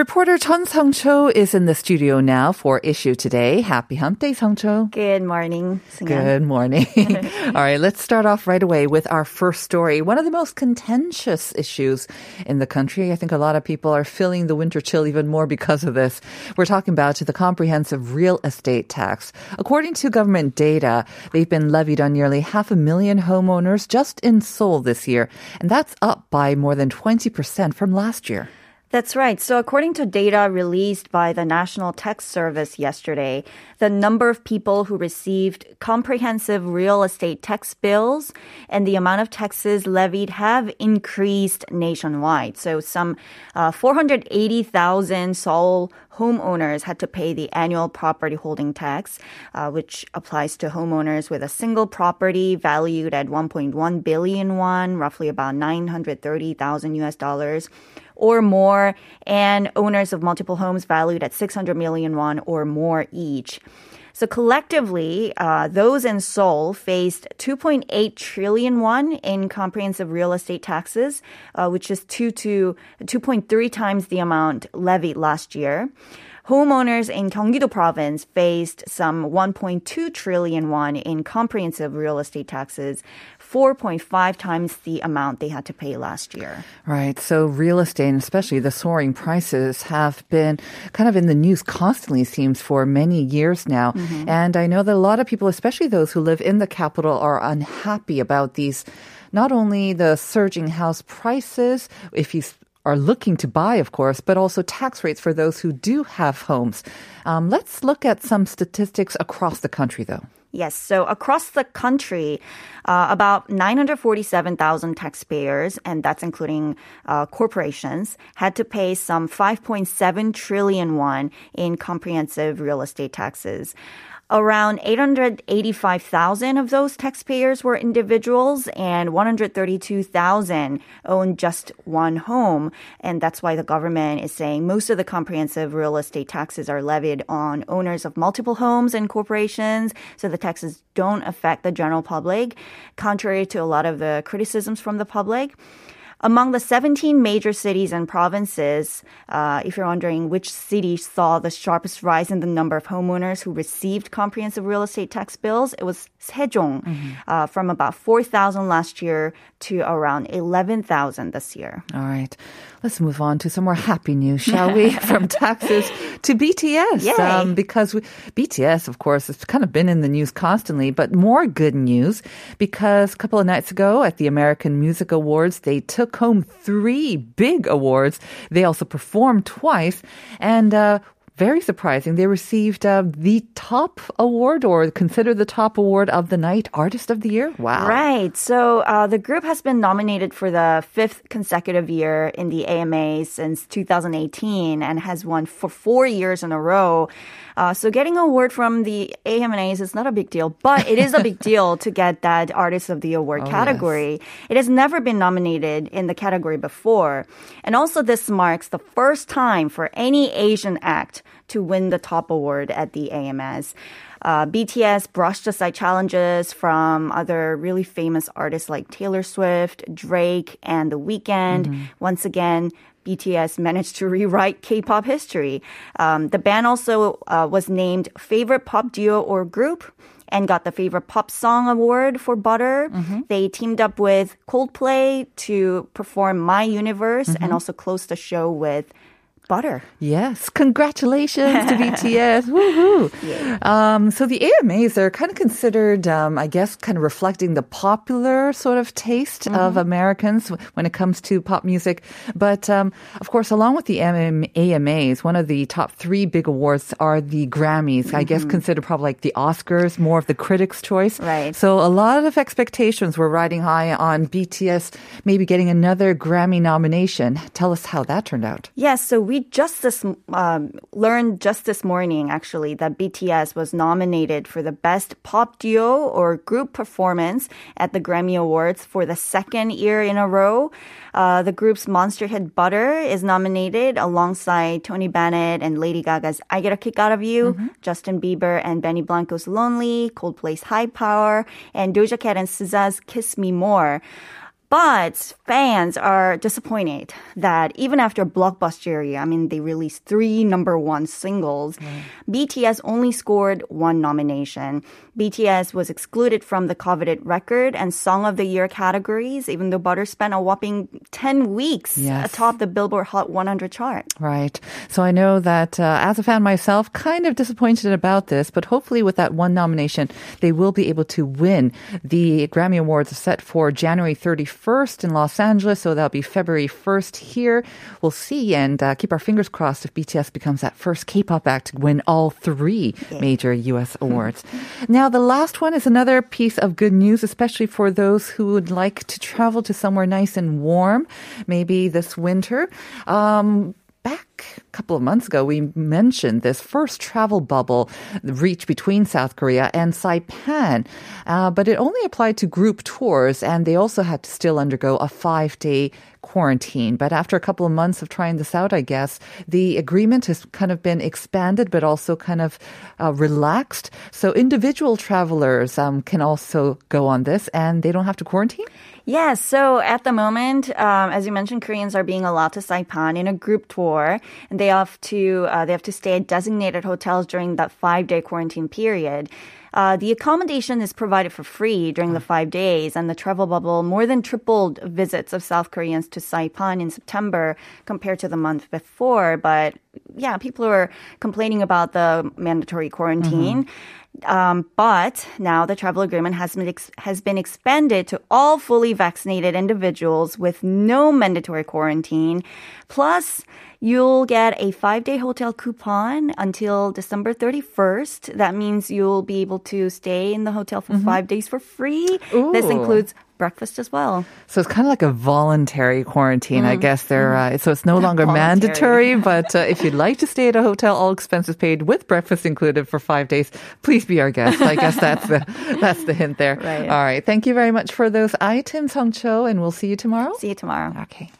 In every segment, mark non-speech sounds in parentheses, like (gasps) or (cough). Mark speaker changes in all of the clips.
Speaker 1: Reporter Chun Sung Cho is in the studio now for Issue Today. Happy Hump Day, Sung Cho.
Speaker 2: Good morning.
Speaker 1: Good morning. (laughs) All right, let's start off right away with our first story. One of the most contentious issues in the country. I think a lot of people are feeling the winter chill even more because of this. We're talking about the comprehensive real estate tax. According to government data, they've been levied on nearly half a million homeowners just in Seoul this year, and that's up by more than 20% from last year.
Speaker 2: That's right. So according to data released by the National Tax Service yesterday, the number of people who received comprehensive real estate tax bills and the amount of taxes levied have increased nationwide. So some uh, 480,000 Seoul homeowners had to pay the annual property holding tax, uh, which applies to homeowners with a single property valued at 1.1 billion won, roughly about 930,000 US dollars or more, and owners of multiple homes valued at 600 million won or more each. So collectively, uh, those in Seoul faced 2.8 trillion won in comprehensive real estate taxes, uh, which is two to 2.3 times the amount levied last year. Homeowners in Gyeonggi-do province faced some 1.2 trillion won in comprehensive real estate taxes, 4.5 times the amount they had to pay last year.
Speaker 1: Right. So real estate, and especially the soaring prices, have been kind of in the news constantly, seems, for many years now. Mm-hmm. And I know that a lot of people, especially those who live in the capital, are unhappy about these not only the surging house prices, if you are looking to buy, of course, but also tax rates for those who do have homes. Um, let's look at some statistics across the country, though.
Speaker 2: Yes. So across the country, uh, about 947,000 taxpayers, and that's including uh, corporations, had to pay some 5.7 trillion won in comprehensive real estate taxes. Around 885,000 of those taxpayers were individuals and 132,000 owned just one home. And that's why the government is saying most of the comprehensive real estate taxes are levied on owners of multiple homes and corporations. So the taxes don't affect the general public, contrary to a lot of the criticisms from the public. Among the 17 major cities and provinces, uh, if you're wondering which city saw the sharpest rise in the number of homeowners who received comprehensive real estate tax bills, it was Sejong, mm-hmm. uh, from about 4,000 last year to around 11,000 this year.
Speaker 1: All right. Let's move on to some more happy news, shall we? (laughs) From taxes to BTS. Um, because we, BTS, of course, has kind of been in the news constantly, but more good news because a couple of nights ago at the American Music Awards, they took home three big awards. They also performed twice. And, uh, very surprising. They received uh, the top award or considered the top award of the night, Artist of the Year. Wow.
Speaker 2: Right. So uh, the group has been nominated for the fifth consecutive year in the AMA since 2018 and has won for four years in a row. Uh, so getting an award from the AMAs is not a big deal, but it is a big deal to get that Artist of the Award (laughs) oh, category. Yes. It has never been nominated in the category before. And also this marks the first time for any Asian act to win the top award at the AMAs. Uh, BTS brushed aside challenges from other really famous artists like Taylor Swift, Drake, and The Weeknd. Mm-hmm. Once again, BTS managed to (laughs) rewrite K-pop history. Um, the band also uh, was named favorite pop duo or group and got the favorite pop song award for Butter. Mm-hmm. They teamed up with Coldplay to perform My Universe mm-hmm. and also closed the show with butter.
Speaker 1: Yes, congratulations to (laughs) BTS. Woohoo. Um, so the AMAs are kind of considered, um, I guess, kind of reflecting the popular sort of taste of Americans when it comes to pop music. But um, of course, along with the AMAs, one of the top three big awards are the Grammys. I guess considered probably like the Oscars, more of the critics' choice.
Speaker 2: Right.
Speaker 1: So a lot of expectations were riding high on BTS maybe getting another Grammy nomination. Tell us how that turned out.
Speaker 2: Yes, so we just this um, learned just this morning actually that BTS was nominated for the best pop duo or group performance at the Grammy Awards for the second year in a row. Uh, the group's monster hit "Butter" is nominated alongside Tony Bennett and Lady Gaga's "I Get a Kick Out of You," Justin Bieber and Benny Blanco's "Lonely," Coldplay's "Higher Power," and Doja Cat and SZA's "Kiss Me More." But fans are disappointed that even after blockbuster year, I mean, they released three number one singles, BTS only scored one nomination. BTS was excluded from the coveted record and Song of the Year categories, even though Butter spent a whopping 10 weeks
Speaker 1: Yes.
Speaker 2: atop the Billboard Hot 100 chart.
Speaker 1: Right. So I know that uh, as a fan myself, kind of disappointed about this, but hopefully with that one nomination, they will be able to win. The Grammy Awards set for January 31st in Los Angeles, so that'll be February 1st here. We'll see and uh, keep our fingers crossed if BTS becomes that first K-pop act to win all three major U.S. (laughs) awards. now, the last one is another piece of good news, especially for those who would like to travel to somewhere nice and warm, maybe this winter. Um, a couple of months ago, we mentioned this first travel bubble reached between South Korea and Saipan, uh, but it only applied to group tours, and they also had to still undergo a five day quarantine. But after a couple of months of trying this out, I guess, the agreement has kind of been expanded, but also kind of uh, relaxed. So individual travelers um, can also go on this, and they don't have to quarantine?
Speaker 2: Yes. So at the moment, um, as you mentioned, Koreans are being allowed to Saipan in a group tour, and they have to uh, they have to stay at designated hotels during that five day quarantine period. Uh, the accommodation is provided for free during the five days, and the travel bubble more than tripled visits of South Koreans to Saipan in September compared to the month before. But yeah, people are complaining about the mandatory quarantine. Um, but now the travel agreement has been ex- has been expanded to all fully vaccinated individuals with no mandatory quarantine. Plus, you'll get a five day hotel coupon until December 31st. That means you'll be able to stay in the hotel for five days for free. This includes breakfast as well.
Speaker 1: So it's kind of like a voluntary quarantine, I guess. They're uh, so it's no (laughs) longer mandatory. (laughs) But uh, if you'd like to stay at a hotel, all expenses paid with breakfast included for five days, please be our guest. I guess that's the (laughs) that's the hint there.
Speaker 2: Right.
Speaker 1: All right. Thank you very much for those items, Hong Cho, and we'll see you tomorrow.
Speaker 2: See you tomorrow.
Speaker 1: Okay.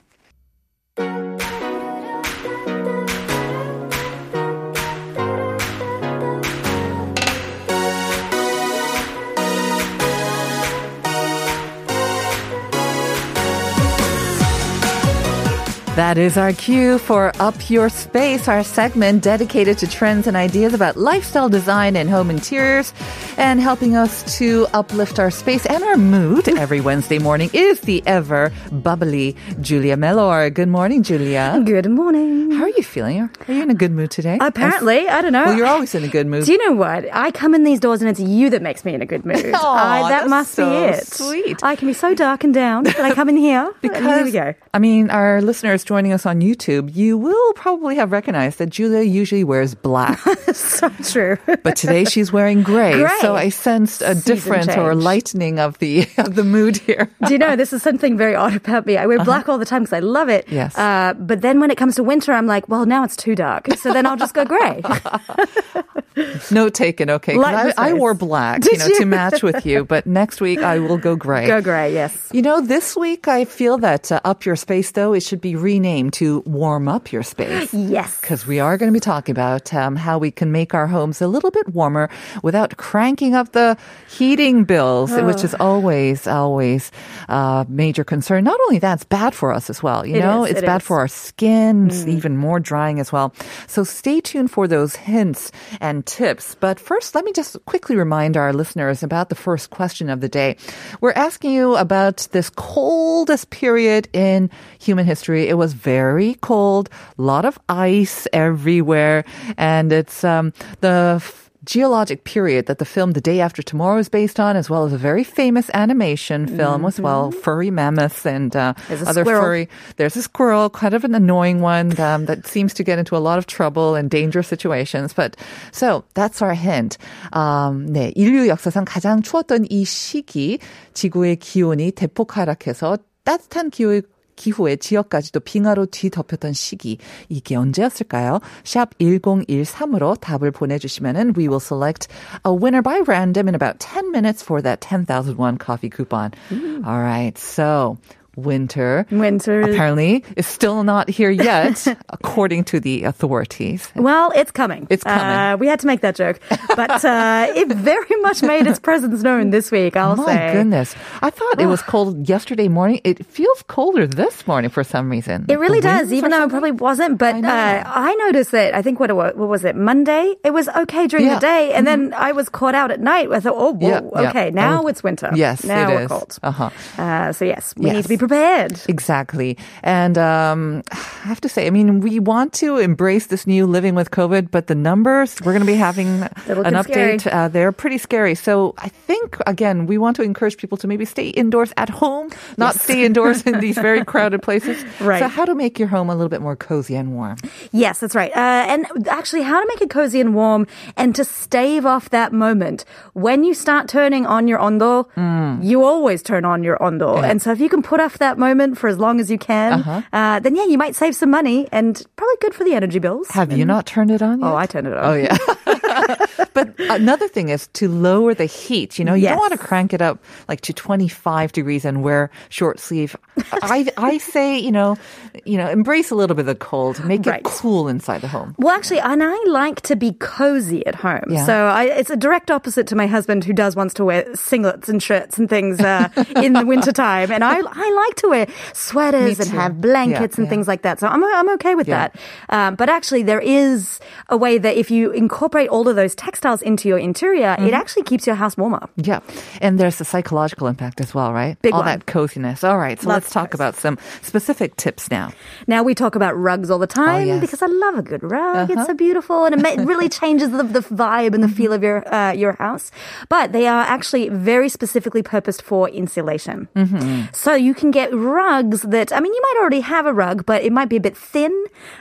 Speaker 1: That is our cue for Up Your Space, our segment dedicated to trends and ideas about lifestyle design and home interiors. And helping us to uplift our space and our mood every Wednesday morning is the ever bubbly Julia Mellor. Good morning, Julia.
Speaker 3: Good morning.
Speaker 1: How are you feeling? Are you in a good mood today?
Speaker 3: Apparently, I don't know.
Speaker 1: Well, you're always in a good mood.
Speaker 3: Do you know what? I come in these doors and it's you that makes me in a good mood. (laughs) I, that must
Speaker 1: so
Speaker 3: be it.
Speaker 1: sweet.
Speaker 3: I can be so dark and down, but I come in here.
Speaker 1: Because, (laughs)
Speaker 3: here we go.
Speaker 1: I mean, our listeners joining us on YouTube, you will probably have recognized that Julia usually wears black. (laughs)
Speaker 3: so true.
Speaker 1: but today she's wearing gray.
Speaker 3: Gray.
Speaker 1: So I sensed a
Speaker 3: Season
Speaker 1: different or
Speaker 3: change.
Speaker 1: lightening of the (laughs) of the mood here.
Speaker 3: Do you know this is something very odd about me? I wear black all the time because I love it.
Speaker 1: Uh-huh. Yes.
Speaker 3: Uh, but then when it comes to winter, I'm like, well, now it's too dark. So then I'll just go grey. (laughs) (laughs)
Speaker 1: Note taken. Okay. I, I wore black,
Speaker 3: Did
Speaker 1: you know,
Speaker 3: you?
Speaker 1: to match with you. But (laughs) next week I will go gray.
Speaker 3: go grey. Yes.
Speaker 1: You know, this week I feel that uh, Up Your Space, though, it should be renamed to Warm Up Your Space.
Speaker 3: Yes.
Speaker 1: Because we are going to be talking about um, how we can make our homes a little bit warmer without cranking up the heating bills, which is always, always a major concern. Not only that, it's bad for us as well. You
Speaker 3: It
Speaker 1: know,
Speaker 3: is,
Speaker 1: it's
Speaker 3: it
Speaker 1: bad
Speaker 3: is.
Speaker 1: for our skin, it's even more drying as well. So stay tuned for those hints and tips. But first, let me just quickly remind our listeners about the first question of the day. We're asking you about this coldest period in human history. It was very cold, a lot of ice everywhere, and it's um, the geologic period that the film The Day After Tomorrow is based on, as well as a very famous animation film as well, furry mammoths and uh,
Speaker 3: There's a
Speaker 1: other
Speaker 3: squirrel.
Speaker 1: furry. There's a squirrel, kind of an annoying one um, that seems to get into a lot of trouble and dangerous situations. But so that's our hint. Um, 네, 인류 역사상 가장 추웠던 이 시기 지구의 기온이 대폭 하락해서 따뜻한 기후의 기후의 지역까지도 빙하로 뒤덮였던 시기 이게 언제였을까요? 샵 1013으로 답을 보내주시면은 we will select a winner by random in about 10 minutes for that 10,000 won coffee coupon. All right, so winter
Speaker 3: Winter.
Speaker 1: apparently is still not here yet, (laughs) according to the authorities.
Speaker 3: Well, it's coming.
Speaker 1: It's coming.
Speaker 3: Uh, we had to make that joke, but uh, (laughs) it very much made its presence known this week. I'll
Speaker 1: My
Speaker 3: say.
Speaker 1: goodness. I thought it was cold yesterday morning. It feels colder this morning for some reason.
Speaker 3: It really does, even though it probably wasn't. But
Speaker 1: I know.
Speaker 3: uh, I noticed that. I think what was, what was it? Monday. It was okay during
Speaker 1: Yeah. Mm-hmm.
Speaker 3: the day, and then I was caught out at night. I thought, oh, whoa,
Speaker 1: Yeah, yeah.
Speaker 3: okay, now
Speaker 1: Oh,
Speaker 3: it's winter.
Speaker 1: yes,
Speaker 3: now
Speaker 1: it
Speaker 3: we're
Speaker 1: is.
Speaker 3: cold.
Speaker 1: Uh-huh.
Speaker 3: Uh, so yes, we need to be prepared.
Speaker 1: Exactly. And um, I have to say, I mean, we want to embrace this new living with COVID, but the numbers, we're going to be having (sighs) an update. Uh, they're pretty scary. So I think, again, we want to encourage people to maybe stay indoors at home, not stay indoors in these very (laughs) crowded places.
Speaker 3: Right.
Speaker 1: So, how to make your home a little bit more cozy and warm.
Speaker 3: Yes, that's right. Uh, and actually, how to make it cozy and warm and to stave off that moment. When you start turning on your ondo, you always turn on your ondo.
Speaker 1: Mm. Yeah.
Speaker 3: And so if you can put off that moment for as long as you can,
Speaker 1: Uh-huh.
Speaker 3: uh, then yeah, you might save some money and probably good for the energy bills.
Speaker 1: Have you not turned it on yet?
Speaker 3: Oh, I turned it on.
Speaker 1: Oh, yeah. (laughs) (laughs) but another thing is to lower the heat. You know, you don't want to crank it up like to 25 degrees and wear short sleeve. I, I say, you know, you know, embrace a little bit of the cold. Make
Speaker 3: Right.
Speaker 1: it cool inside the home.
Speaker 3: Well, actually, and I like to be cozy at home.
Speaker 1: Yeah.
Speaker 3: So I, it's a direct opposite to my husband, who does wants to wear singlets and shirts and things uh, (laughs) in the wintertime. And I, I like to wear sweaters and have blankets
Speaker 1: Yeah,
Speaker 3: and
Speaker 1: yeah.
Speaker 3: things like that. So I'm, I'm okay with that. Um, but actually, there is a way that if you incorporate all of those textiles into your interior,
Speaker 1: Mm-hmm.
Speaker 3: it actually keeps your house warmer.
Speaker 1: Yeah. And there's a psychological impact as well, right?
Speaker 3: Big
Speaker 1: All
Speaker 3: one.
Speaker 1: that coziness. All right. So
Speaker 3: Lots
Speaker 1: let's talk about some specific tips now.
Speaker 3: Now we talk about rugs all the time
Speaker 1: yes.
Speaker 3: because I love a good rug.
Speaker 1: Uh-huh.
Speaker 3: It's so beautiful and it it really changes the, the vibe and the feel of your uh, your house. But they are actually very specifically purposed for insulation.
Speaker 1: Mm-hmm.
Speaker 3: So you can get rugs that I mean you might already have a rug, but it might be a bit thin,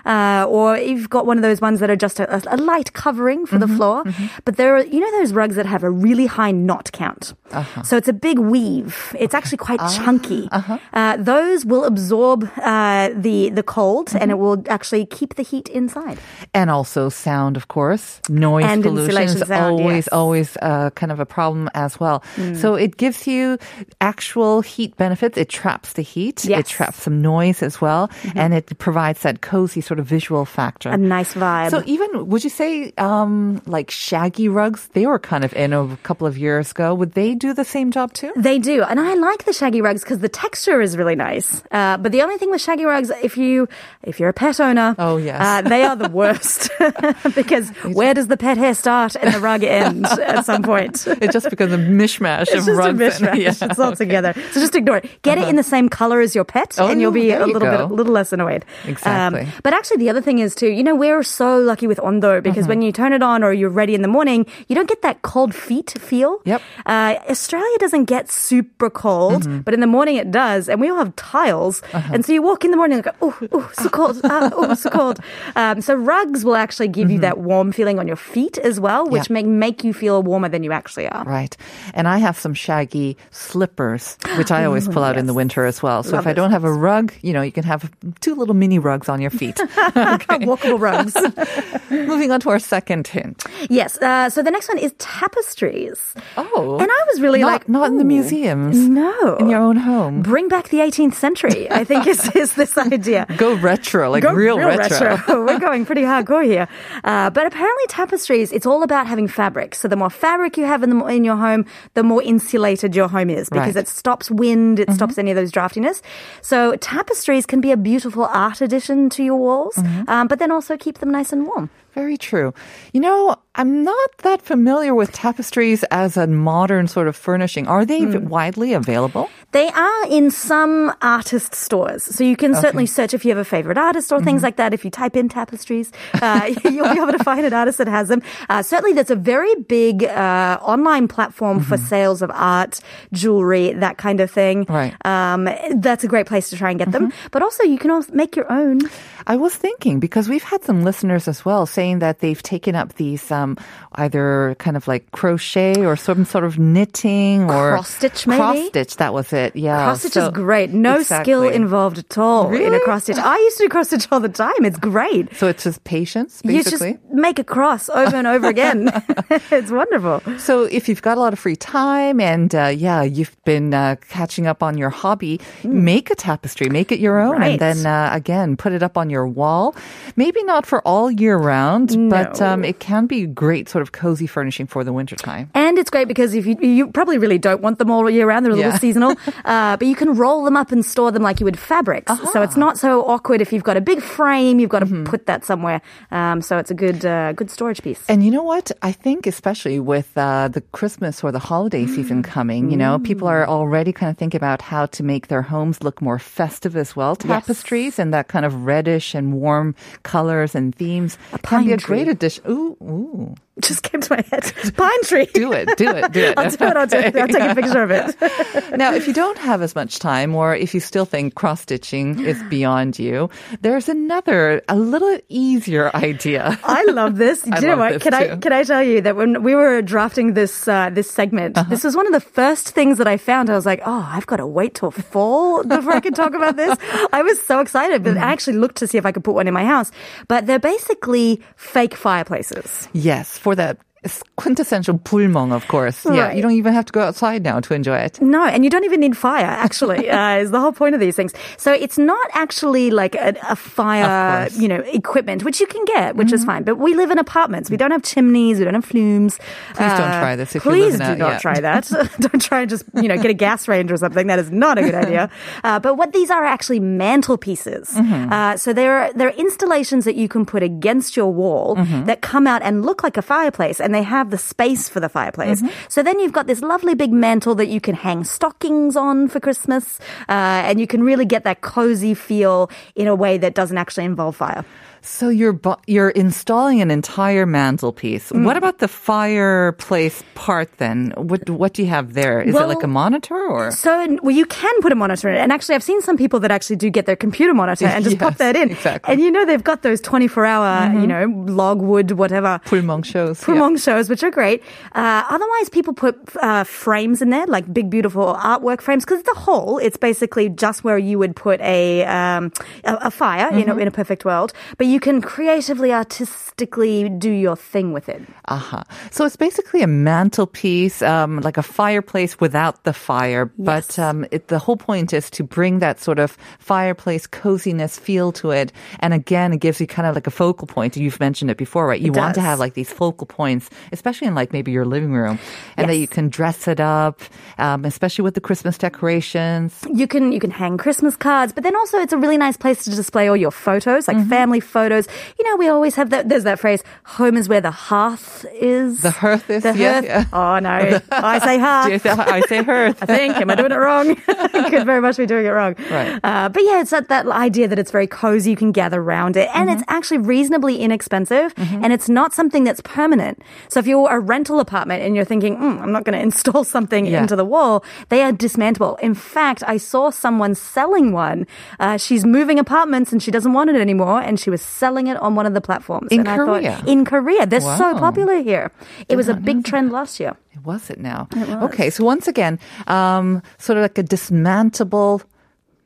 Speaker 3: uh, or you've got one of those ones that are just a, a light covering for
Speaker 1: Mm-hmm.
Speaker 3: the floor. But there are you know those rugs that have a really high knot count.
Speaker 1: Uh-huh.
Speaker 3: So it's a big weave. It's actually quite
Speaker 1: Ah,
Speaker 3: chunky.
Speaker 1: uh-huh.
Speaker 3: Uh, those will absorb uh, the the cold,
Speaker 1: Mm-hmm.
Speaker 3: and it will actually keep the heat inside.
Speaker 1: And also sound, of course. Noise
Speaker 3: And
Speaker 1: pollution is
Speaker 3: sound,
Speaker 1: always,
Speaker 3: yes.
Speaker 1: always uh, kind of a problem as well.
Speaker 3: Mm.
Speaker 1: So it gives you actual heat benefits. It traps the heat. It
Speaker 3: Yes. Mm-hmm.
Speaker 1: traps some noise as well. And it provides that cozy sort of visual factor.
Speaker 3: A nice vibe.
Speaker 1: So even would you say um, like shaggy rugs? They were kind of in a couple of years ago. Would they do the same job too?
Speaker 3: They do, and I like the shaggy rugs because the texture is really nice. Uh, but the only thing with shaggy rugs, if you if you're a pet owner,
Speaker 1: Oh, yes.
Speaker 3: uh, they are the (laughs) worst (laughs) because where does the pet hair start and the rug end at some point? (laughs)
Speaker 1: It just becomes a mishmash
Speaker 3: It's
Speaker 1: of
Speaker 3: just a
Speaker 1: rugs. and-
Speaker 3: mishmash.
Speaker 1: yeah,
Speaker 3: it's all
Speaker 1: okay.
Speaker 3: together. So just ignore it. Get it in the same color as your pet,
Speaker 1: Oh,
Speaker 3: and you'll be a little bit, a little less annoyed. Um,
Speaker 1: Exactly.
Speaker 3: but actually, the other thing is too. You know, we're so lucky with Ondo because
Speaker 1: Mm-hmm.
Speaker 3: when you turn it on or you're ready in the morning, you don't get that cold feet feel.
Speaker 1: Yep.
Speaker 3: Uh, Australia doesn't get super cold,
Speaker 1: Mm-hmm.
Speaker 3: but in the morning it does, and we all have tiles,
Speaker 1: Uh-huh.
Speaker 3: and so you walk in the morning and go, oh, oh, so cold, ah, oh, so cold. Um, so rugs will actually give you that warm feeling on your feet as well, which
Speaker 1: Mm-hmm. Yeah.
Speaker 3: make make you feel warmer than you actually are.
Speaker 1: Right. And I have some shaggy slippers, which I always (gasps) pull out in the winter as well. So
Speaker 3: Love
Speaker 1: if I don't have a rug, you know, you can have two little mini rugs on your feet. (laughs) (laughs)
Speaker 3: Walkable rugs. (laughs)
Speaker 1: Moving on to our second hint.
Speaker 3: Yes. Uh, so the next one is tapestries.
Speaker 1: Oh.
Speaker 3: And I was really
Speaker 1: not,
Speaker 3: like,
Speaker 1: not in the museums.
Speaker 3: No.
Speaker 1: In your own home.
Speaker 3: Bring back the 18th century, I think is, (laughs) is this idea.
Speaker 1: Go retro, like
Speaker 3: Go
Speaker 1: real, retro. (laughs)
Speaker 3: We're going pretty hardcore here. Uh, but apparently, tapestries, it's all about having fabric. So the more fabric you have in, the, in your home, the more insulated your home is because
Speaker 1: Right. Mm-hmm.
Speaker 3: it stops wind, it stops any of those draftiness. So tapestries can be a beautiful art addition to your walls,
Speaker 1: Mm-hmm.
Speaker 3: um, but then also keep them nice and warm.
Speaker 1: Very true. You know, I'm not that familiar with tapestries as a modern sort of furnishing. Are they
Speaker 3: Hmm.
Speaker 1: widely available?
Speaker 3: They are in some artist stores. So you can certainly search if you have a favorite artist or things like that. If you type in tapestries, uh, (laughs) you'll be able to find an artist that has them. Uh, certainly, there's a very big uh, online platform for sales of art, jewelry, that kind of thing.
Speaker 1: Right.
Speaker 3: Um, that's a great place to try and get them. But also, you can also make your own.
Speaker 1: I was thinking because we've had some listeners as well saying that they've taken up these um, either kind of like crochet or some sort of knitting or
Speaker 3: Cross stitch, maybe?
Speaker 1: Cross stitch, that was it. Yeah,
Speaker 3: Cross stitch
Speaker 1: So-
Speaker 3: is great. No skill involved at all in a cross stitch. I used to do cross stitch all the time. It's great.
Speaker 1: So it's just patience,
Speaker 3: You just
Speaker 1: basically.
Speaker 3: make a cross over and over again. (laughs) (laughs) it's wonderful.
Speaker 1: So if you've got a lot of free time and uh, yeah, you've been uh, catching up on your hobby, make a tapestry, make it your own.
Speaker 3: Right.
Speaker 1: and then uh, again put it up on your wall. Maybe not for all year round, but um, it can be great sort of cozy furnishing for the wintertime.
Speaker 3: And it's great because if you you probably really don't want them all year round, they're a little
Speaker 1: Yeah.
Speaker 3: seasonal. (laughs) Uh, but you can roll them up and store them like you would fabrics. So it's not so awkward if you've got a big frame. You've got to put that somewhere. Um, so it's a good uh, good storage piece.
Speaker 1: And you know what? I think especially with uh, the Christmas or the holiday season coming, you know, people are already kind of thinking about how to make their homes look more festive as well. Tapestries and that kind of reddish and warm colors and themes can be a great addition. Ooh, ooh. Brasil.
Speaker 3: Just came to my head. (laughs) Pine tree.
Speaker 1: Do it, do it, do it. (laughs)
Speaker 3: I'll do it. I'll, do it. I'll take a picture of it. (laughs)
Speaker 1: now, if you don't have as much time, or if you still think cross stitching is (gasps) beyond you, there's another, a little easier idea.
Speaker 3: I love this. Do
Speaker 1: I
Speaker 3: you know what? Can I can I tell you that when we were drafting this uh, this segment,
Speaker 1: Uh-huh.
Speaker 3: this was one of the first things that I found. I was like, oh, I've got to wait till fall before I can talk about this. I was so excited, but
Speaker 1: Mm-hmm.
Speaker 3: I actually looked to see if I could put one in my house. But they're basically fake fireplaces.
Speaker 1: Yes, for that quintessential 불멍, of course. Yeah, you don't even have to go outside now to enjoy it.
Speaker 3: No, and you don't even need fire, actually, (laughs) uh, is the whole point of these things. So it's not actually like a, a fire.
Speaker 1: Mm-hmm.
Speaker 3: you know, equipment, which you can get, which is fine. But we live in apartments. We don't have chimneys. We don't have flumes.
Speaker 1: Please don't try this if
Speaker 3: please do not
Speaker 1: yeah.
Speaker 3: try (laughs) that. (laughs) don't try and just, you know, get a gas range or something. That is not a good idea. Uh, but what these are actually mantelpieces.
Speaker 1: Mm-hmm.
Speaker 3: Uh, so they're, they're installations that you can put against your wall
Speaker 1: Mm-hmm.
Speaker 3: that come out and look like a fireplace and they have the space for the fireplace.
Speaker 1: Mm-hmm.
Speaker 3: So then you've got this lovely big mantle that you can hang stockings on for Christmas, uh, and you can really get that cozy feel in a way that doesn't actually involve fire.
Speaker 1: So you're bu- you're installing an entire mantelpiece.
Speaker 3: Mm.
Speaker 1: What about the fireplace part then? What what do you have there? Is it like a monitor or?
Speaker 3: So, well, you can put a monitor in it. And actually, I've seen some people that actually do get their computer monitor and just pop (laughs) that in.
Speaker 1: exactly.
Speaker 3: And you know, they've got those 24 hour, you know, logwood, whatever.
Speaker 1: 불멍 shows. yeah.
Speaker 3: Shows, which are great. Uh, otherwise, people put uh, frames in there, like big, beautiful artwork frames, because the whole, it's basically just where you would put a um, a, a fire, you know, in a perfect world. But you can creatively, artistically do your thing with it.
Speaker 1: Uh-huh. So it's basically a mantelpiece, um, like a fireplace without the fire. But um, it, the whole point is to bring that sort of fireplace coziness feel to it. And again, it gives you kind of like a focal point. You've mentioned it before, right? You want to have like these focal points, especially in like maybe your living room, and that you can dress it up, um, especially with the Christmas decorations.
Speaker 3: You can you can hang Christmas cards, but then also it's a really nice place to display all your photos, like
Speaker 1: Mm-hmm.
Speaker 3: family photos. You know, we always have that. There's that phrase, "Home is where the hearth is."
Speaker 1: The hearth is,
Speaker 3: The hearth.
Speaker 1: yeah.
Speaker 3: Oh no, (laughs) I say hearth.
Speaker 1: I say hearth. (laughs)
Speaker 3: I think. Am I doing it wrong? (laughs) Could very much be doing it wrong.
Speaker 1: Right.
Speaker 3: Uh, but yeah, it's that, that idea that it's very cozy. You can gather around it. And
Speaker 1: Mm-hmm.
Speaker 3: it's actually reasonably inexpensive. And it's not something that's permanent. So if you're a rental apartment and you're thinking, mm, I'm not going to install something
Speaker 1: Yeah.
Speaker 3: into the wall, they are dismantleable. In fact, I saw someone selling one. Uh, she's moving apartments and she doesn't want it anymore. And she was selling it on one of the platforms.
Speaker 1: In
Speaker 3: and I
Speaker 1: Korea?
Speaker 3: thought, in Korea. They're so popular here. It was a big trend last year.
Speaker 1: It was it now? Okay, so once again, um, sort of like a dismantleable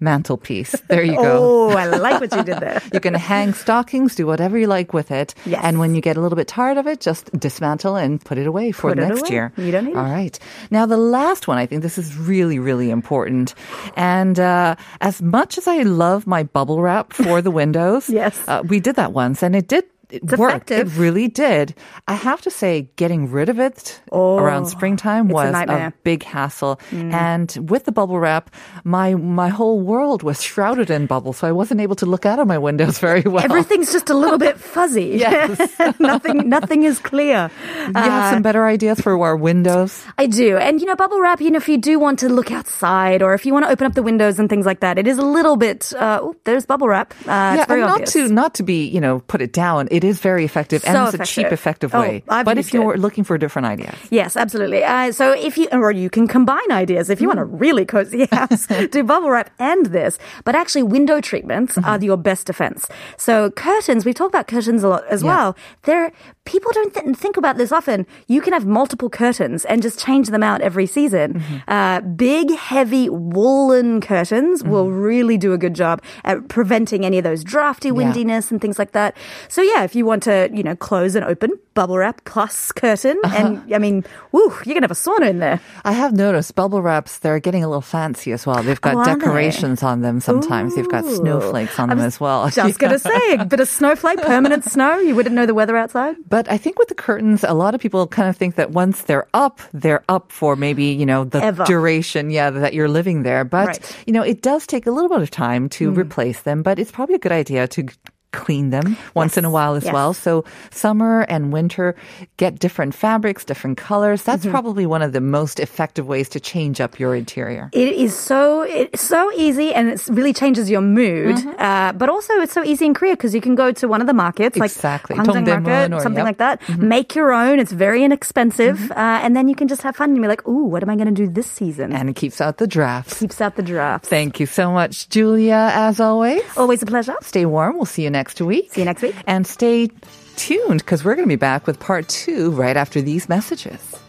Speaker 1: mantelpiece. There you go.
Speaker 3: Oh, I like what you did there. (laughs)
Speaker 1: You can hang stockings, do whatever you like with it.
Speaker 3: Yes.
Speaker 1: And when you get a little bit tired of it, just dismantle and put it away for
Speaker 3: Put
Speaker 1: next
Speaker 3: away.
Speaker 1: year.
Speaker 3: You don't need.
Speaker 1: All right. Now, the last one, I think this is really, really important. And uh, as much as I love my bubble wrap for the windows, (laughs)
Speaker 3: Yes.
Speaker 1: uh, we did that once, and it did
Speaker 3: It's
Speaker 1: worked. It really did. I have to say, getting rid of it around springtime was
Speaker 3: a. Mm.
Speaker 1: big hassle. And with the bubble wrap, my my whole world was shrouded in bubble, so I wasn't able to look out of my windows (laughs) very well.
Speaker 3: Everything's just a little bit fuzzy. (laughs)
Speaker 1: Yes. (laughs)
Speaker 3: nothing, nothing is clear.
Speaker 1: you have some better ideas for our windows?
Speaker 3: I do. And, you know, bubble wrap, you know, if you do want to look outside or if you want to open up the windows and things like that, it is a little bit, uh, oh, there's bubble wrap. Uh,
Speaker 1: yeah,
Speaker 3: it's very
Speaker 1: and not
Speaker 3: obvious.
Speaker 1: to not to be you know put it down. It is very effective and
Speaker 3: So
Speaker 1: it's a cheap,
Speaker 3: effective.
Speaker 1: effective
Speaker 3: Oh,
Speaker 1: way. But if you're
Speaker 3: it.
Speaker 1: looking for a different idea.
Speaker 3: Yes, absolutely. Uh, so if you, or you can combine ideas if you want a
Speaker 1: Mm.
Speaker 3: really cozy (laughs) house, (laughs) do bubble wrap and this. But actually, window treatments are
Speaker 1: Mm-hmm.
Speaker 3: your best defense. So curtains, we talk about curtains a lot as well. They're, people don't th- think about this often. You can have multiple curtains and just change them out every season.
Speaker 1: Mm-hmm.
Speaker 3: Uh, big, heavy woolen curtains will
Speaker 1: Mm-hmm.
Speaker 3: really do a good job at preventing any of those drafty windiness and things like that. So yeah, if you want to, you know, close and open, bubble wrap plus curtain.
Speaker 1: Uh-huh.
Speaker 3: And I mean, woo, you're going to have a sauna in there.
Speaker 1: I have noticed bubble wraps. They're getting a little fancy as well. They've got
Speaker 3: Oh, are they?
Speaker 1: decorations on them. Sometimes they've got snowflakes on them as well.
Speaker 3: Just going (laughs) to say, a bit of snowflake, permanent snow. You wouldn't know the weather outside.
Speaker 1: But I think with the curtains, a lot of people kind of think that once they're up, they're up for maybe, you know, the
Speaker 3: Ever.
Speaker 1: duration, yeah, that you're living there. But,
Speaker 3: Right. Mm.
Speaker 1: you know, it does take a little bit of time to replace them, but it's probably a good idea to clean them once in a while as
Speaker 3: Yes.
Speaker 1: well. So summer and winter get different fabrics, different colors. That's
Speaker 3: Mm-hmm.
Speaker 1: probably one of the most effective ways to change up your interior.
Speaker 3: It is so it's so easy, and it really changes your mood.
Speaker 1: Mm-hmm.
Speaker 3: Uh, but also, it's so easy in Korea because you can go to one of the markets, like
Speaker 1: Exactly.
Speaker 3: Market,
Speaker 1: or-
Speaker 3: something
Speaker 1: yep. Mm-hmm.
Speaker 3: like that. Make your own. It's very inexpensive, uh, and then you can just have fun. And you're like, "Ooh, what am I going to do this season?"
Speaker 1: And it keeps out the drafts.
Speaker 3: keeps out the drafts.
Speaker 1: Thank you so much, Julia, as always.
Speaker 3: Always a pleasure.
Speaker 1: Stay warm. We'll see you next week.
Speaker 3: See you next week.
Speaker 1: And stay tuned because we're going to be back with part two right after these messages.